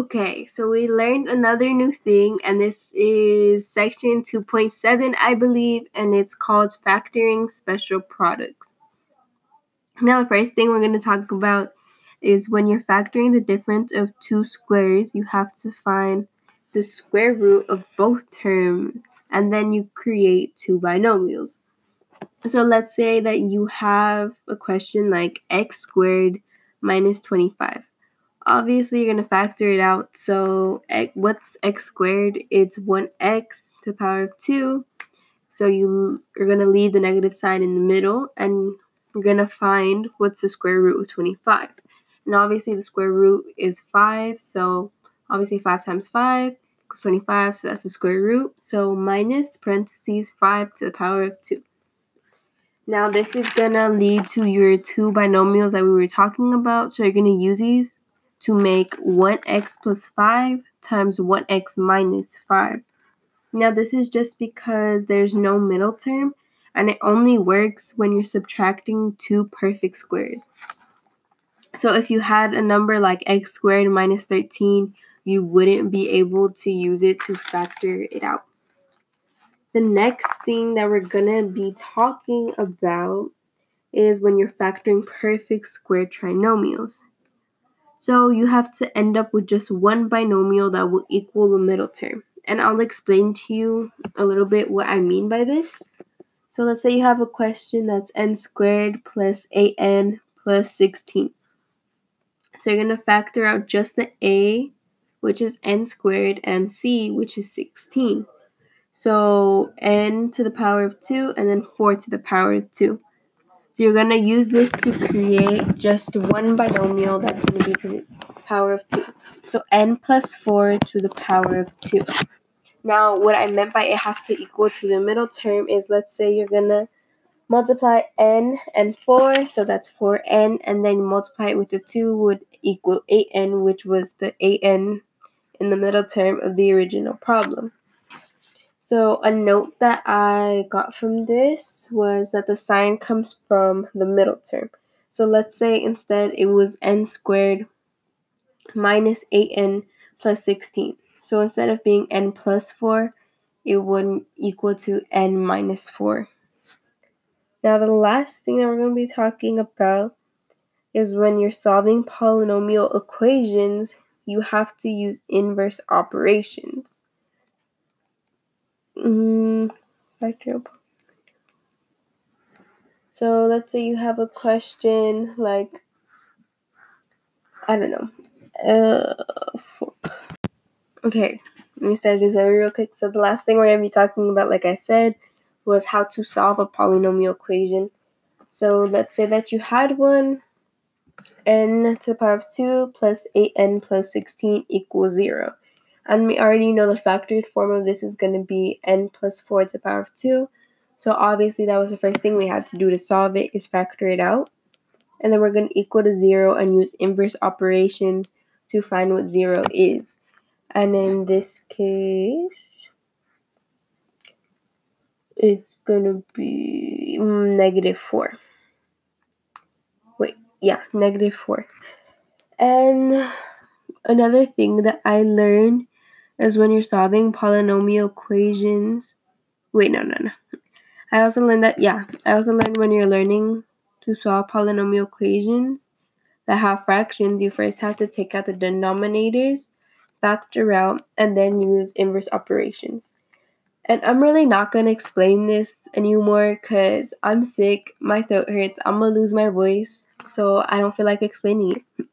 Okay, so we learned another new thing, and this is section 2.7, I believe, and it's called factoring special products. Now, the first thing we're going to talk about is when you're factoring the difference of two squares, you have to find the square root of both terms, and then you create two binomials. So let's say that you have a question like x squared minus 25 obviously you're going to factor it out. So what's x squared? It's 1x to the power of 2. So you are going to leave the negative sign in the middle and you're going to find what's the square root of 25. And obviously the square root is 5. So obviously 5 times 5 equals 25. So that's the square root. So minus parentheses 5 to the power of 2. Now this is going to lead to your two binomials that we were talking about. So you're going to use these to make 1x plus 5 times 1x minus 5. Now, this is just because there's no middle term and it only works when you're subtracting two perfect squares. So, if you had a number like x squared minus 13, you wouldn't be able to use it to factor it out. The next thing that we're to be talking about is when you're factoring perfect square trinomials. So you have to end up with just one binomial that will equal the middle term. And I'll explain to you a little bit what I mean by this. So let's say you have a question that's n squared plus 8n plus 16. So you're going to factor out just the a, which is n squared, and c, which is 16. So n to the power of 2 and then 4 to the power of 2. So you're going to use this to create just one binomial that's going to be to the power of 2. So n plus 4 to the power of 2. Now, what I meant by it has to equal to the middle term is let's say you're going to multiply n and 4, so that's 4n, and then multiply it with the 2 would equal 8n, which was the 8n in the middle term of the original problem. So, a note that I got from this was that the sign comes from the middle term. So, let's say instead it was n squared minus 8n plus 16. So, instead of being n plus 4, it would equal to n minus 4. Now, the last thing that we're going to be talking about is when you're solving polynomial equations, you have to use inverse operations. Mm, factorial. So let's say you have a question like, I don't know. Uh, fuck. Okay, let me start this over real quick. So the last thing we're to be talking about, like I said, was how to solve a polynomial equation. So let's say that you had one n to the power of 2 plus 8n plus 16 equals 0. And we already know the factored form of this is going to be n plus 4 to the power of 2. So obviously that was the first thing we had to do to solve it is factor it out. And then we're going to equal to 0 and use inverse operations to find what 0 is. And in this case, it's going to be negative 4. Wait, yeah, negative 4. And another thing that I learned is when you're solving polynomial equations. Wait, no, no, no. I also learned that, yeah, I also learned when you're learning to solve polynomial equations that have fractions, you first have to take out the denominators, factor out, and then use inverse operations. And I'm really not going to explain this anymore because I'm sick, my throat hurts, I'm going to lose my voice, so I don't feel like explaining it.